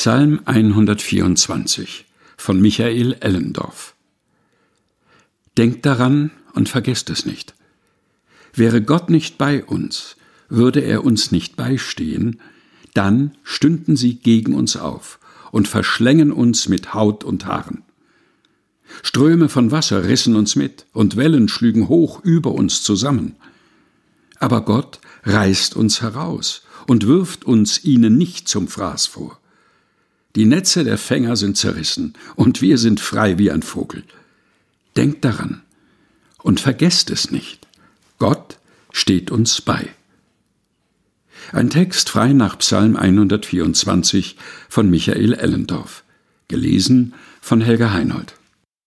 Psalm 124 von Michael Ellendorf Denkt daran und vergesst es nicht. Wäre Gott nicht bei uns, würde er uns nicht beistehen, dann stünden sie gegen uns auf und verschlängen uns mit Haut und Haaren. Ströme von Wasser rissen uns mit und Wellen schlügen hoch über uns zusammen. Aber Gott reißt uns heraus und wirft uns ihnen nicht zum Fraß vor. Die Netze der Fänger sind zerrissen und wir sind frei wie ein Vogel. Denkt daran und vergesst es nicht. Gott steht uns bei. Ein Text frei nach Psalm 124 von Michael Ellendorf. Gelesen von Helga Heinold.